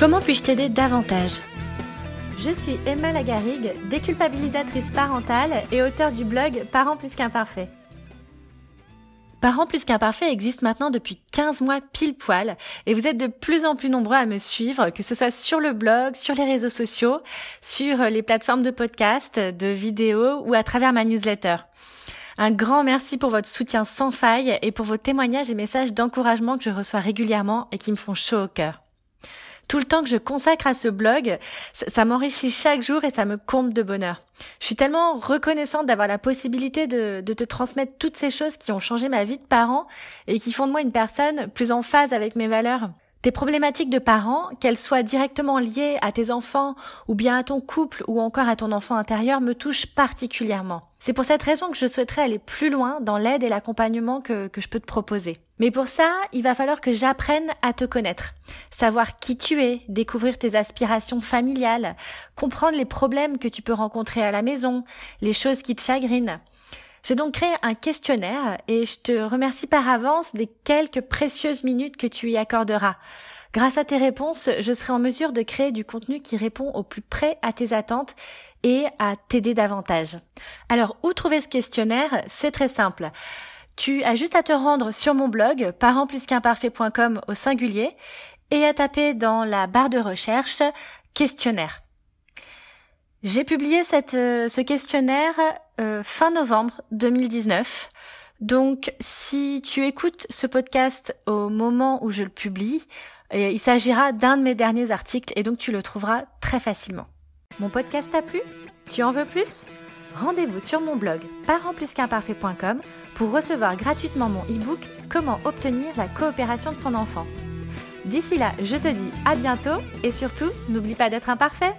Comment puis-je t'aider davantage? Je suis Emma Lagarigue, déculpabilisatrice parentale et auteure du blog Parents plus qu'imparfaits. Parents plus qu'imparfaits existe maintenant depuis 15 mois pile poil et vous êtes de plus en plus nombreux à me suivre, que ce soit sur le blog, sur les réseaux sociaux, sur les plateformes de podcast, de vidéos ou à travers ma newsletter. Un grand merci pour votre soutien sans faille et pour vos témoignages et messages d'encouragement que je reçois régulièrement et qui me font chaud au cœur tout le temps que je consacre à ce blog, ça, m'enrichit chaque jour et ça me comble de bonheur. Je suis tellement reconnaissante d'avoir la possibilité de, de te transmettre toutes ces choses qui ont changé ma vie de parent et qui font de moi une personne plus en phase avec mes valeurs. Tes problématiques de parents, qu'elles soient directement liées à tes enfants ou bien à ton couple ou encore à ton enfant intérieur, me touchent particulièrement. C'est pour cette raison que je souhaiterais aller plus loin dans l'aide et l'accompagnement que, je peux te proposer. Mais pour ça, il va falloir que j'apprenne à te connaître, savoir qui tu es, découvrir tes aspirations familiales, comprendre les problèmes que tu peux rencontrer à la maison, les choses qui te chagrinent. J'ai donc créé un questionnaire et je te remercie par avance des quelques précieuses minutes que tu y accorderas. Grâce à tes réponses, je serai en mesure de créer du contenu qui répond au plus près à tes attentes et à t'aider davantage. Alors, où trouver ce questionnaire? C'est très simple. Tu as juste à te rendre sur mon blog parentsplusqu'imparfait.com au singulier et à taper dans la barre de recherche questionnaire. J'ai publié euh, ce questionnaire euh, fin novembre 2019. Donc, si tu écoutes ce podcast au moment où je le publie, euh, il s'agira d'un de mes derniers articles et donc tu le trouveras très facilement. Mon podcast t'a plu? Tu en veux plus? Rendez-vous sur mon blog parentsplusqu'imparfait.com pour recevoir gratuitement mon e-book Comment obtenir la coopération de son enfant. D'ici là, je te dis à bientôt et surtout, n'oublie pas d'être imparfait